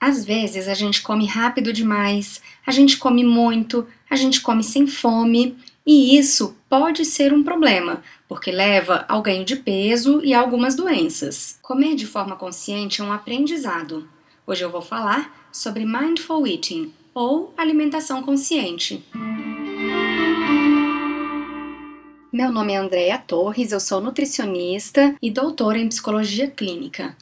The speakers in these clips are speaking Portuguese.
Às vezes a gente come rápido demais, a gente come muito, a gente come sem fome, e isso pode ser um problema, porque leva ao ganho de peso e a algumas doenças. Comer de forma consciente é um aprendizado. Hoje eu vou falar sobre mindful eating ou alimentação consciente. Meu nome é Andrea Torres, eu sou nutricionista e doutora em psicologia clínica.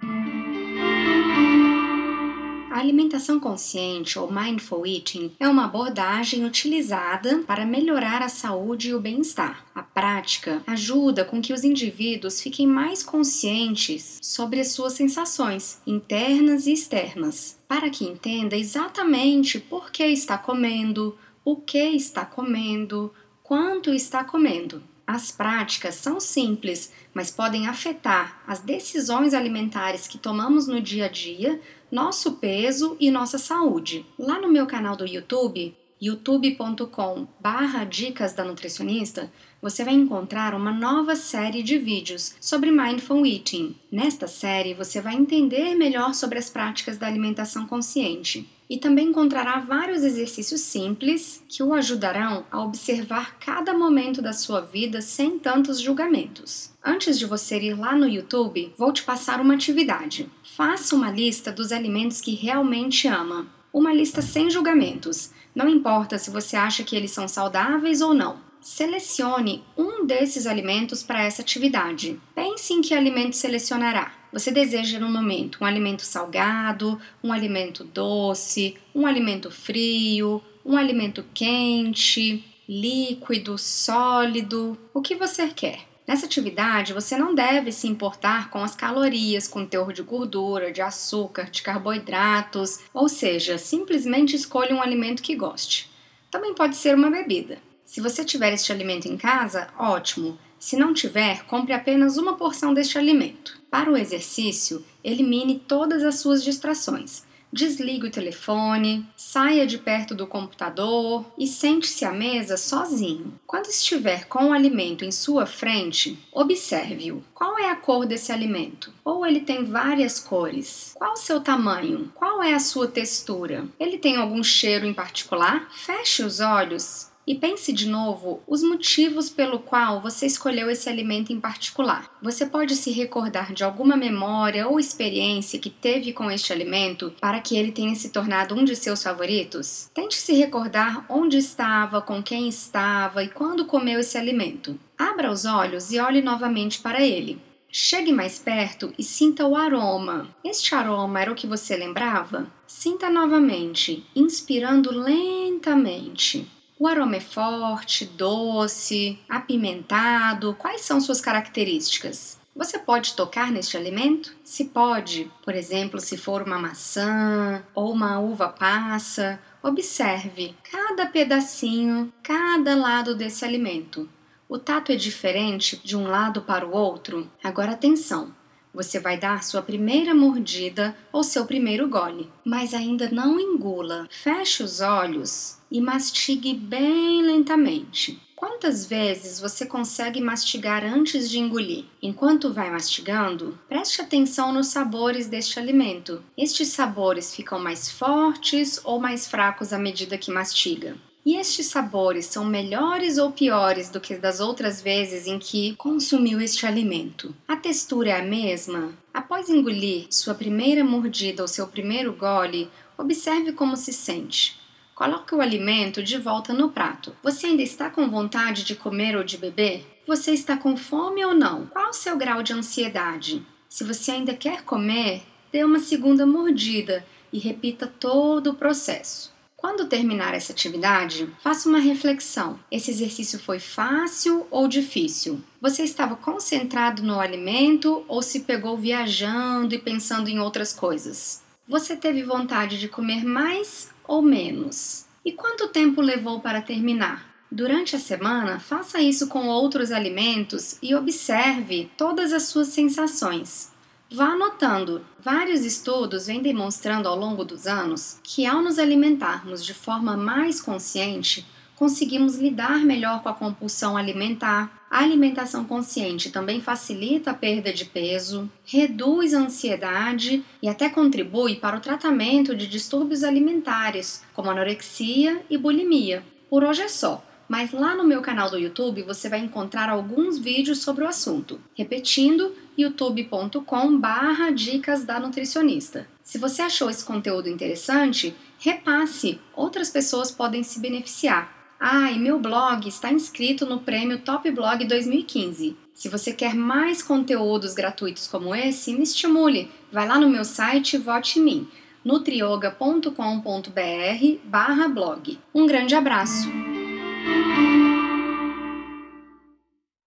A alimentação consciente ou mindful eating é uma abordagem utilizada para melhorar a saúde e o bem-estar. A prática ajuda com que os indivíduos fiquem mais conscientes sobre as suas sensações internas e externas, para que entenda exatamente por que está comendo, o que está comendo, quanto está comendo. As práticas são simples, mas podem afetar as decisões alimentares que tomamos no dia a dia, nosso peso e nossa saúde. Lá no meu canal do YouTube, youtube.com barra dicas da nutricionista, você vai encontrar uma nova série de vídeos sobre Mindful Eating. Nesta série, você vai entender melhor sobre as práticas da alimentação consciente e também encontrará vários exercícios simples que o ajudarão a observar cada momento da sua vida sem tantos julgamentos. Antes de você ir lá no YouTube, vou te passar uma atividade. Faça uma lista dos alimentos que realmente ama. Uma lista sem julgamentos. Não importa se você acha que eles são saudáveis ou não. Selecione um desses alimentos para essa atividade. Pense em que alimento selecionará. Você deseja no momento um alimento salgado, um alimento doce, um alimento frio, um alimento quente, líquido, sólido, o que você quer. Nessa atividade, você não deve se importar com as calorias, com teor de gordura, de açúcar, de carboidratos, ou seja, simplesmente escolha um alimento que goste. Também pode ser uma bebida. Se você tiver este alimento em casa, ótimo. Se não tiver, compre apenas uma porção deste alimento. Para o exercício, elimine todas as suas distrações. Desligue o telefone, saia de perto do computador e sente-se à mesa sozinho. Quando estiver com o alimento em sua frente, observe-o. Qual é a cor desse alimento? Ou ele tem várias cores? Qual o seu tamanho? Qual é a sua textura? Ele tem algum cheiro em particular? Feche os olhos e pense de novo os motivos pelo qual você escolheu esse alimento em particular. Você pode se recordar de alguma memória ou experiência que teve com este alimento para que ele tenha se tornado um de seus favoritos? Tente se recordar onde estava, com quem estava e quando comeu esse alimento. Abra os olhos e olhe novamente para ele. Chegue mais perto e sinta o aroma. Este aroma era o que você lembrava? Sinta novamente, inspirando lentamente. O aroma é forte, doce, apimentado? Quais são suas características? Você pode tocar neste alimento? Se pode, por exemplo, se for uma maçã ou uma uva passa, observe cada pedacinho, cada lado desse alimento. O tato é diferente de um lado para o outro? Agora atenção! Você vai dar sua primeira mordida ou seu primeiro gole, mas ainda não engula. Feche os olhos e mastigue bem lentamente. Quantas vezes você consegue mastigar antes de engolir? Enquanto vai mastigando, preste atenção nos sabores deste alimento. Estes sabores ficam mais fortes ou mais fracos à medida que mastiga. E estes sabores são melhores ou piores do que das outras vezes em que consumiu este alimento? A textura é a mesma? Após engolir sua primeira mordida ou seu primeiro gole, observe como se sente. Coloque o alimento de volta no prato. Você ainda está com vontade de comer ou de beber? Você está com fome ou não? Qual o seu grau de ansiedade? Se você ainda quer comer, dê uma segunda mordida e repita todo o processo. Quando terminar essa atividade, faça uma reflexão. Esse exercício foi fácil ou difícil? Você estava concentrado no alimento ou se pegou viajando e pensando em outras coisas? Você teve vontade de comer mais ou menos? E quanto tempo levou para terminar? Durante a semana, faça isso com outros alimentos e observe todas as suas sensações. Vá anotando. Vários estudos vêm demonstrando ao longo dos anos que, ao nos alimentarmos de forma mais consciente, conseguimos lidar melhor com a compulsão alimentar. A alimentação consciente também facilita a perda de peso, reduz a ansiedade e até contribui para o tratamento de distúrbios alimentares, como anorexia e bulimia. Por hoje é só, mas lá no meu canal do YouTube você vai encontrar alguns vídeos sobre o assunto. Repetindo, youtube.com/barra dicas da nutricionista. Se você achou esse conteúdo interessante, repasse, outras pessoas podem se beneficiar. Ah, e meu blog está inscrito no prêmio Top Blog 2015. Se você quer mais conteúdos gratuitos como esse, me estimule. Vai lá no meu site e vote em mim, nutrioga.com.br/blog. Um grande abraço!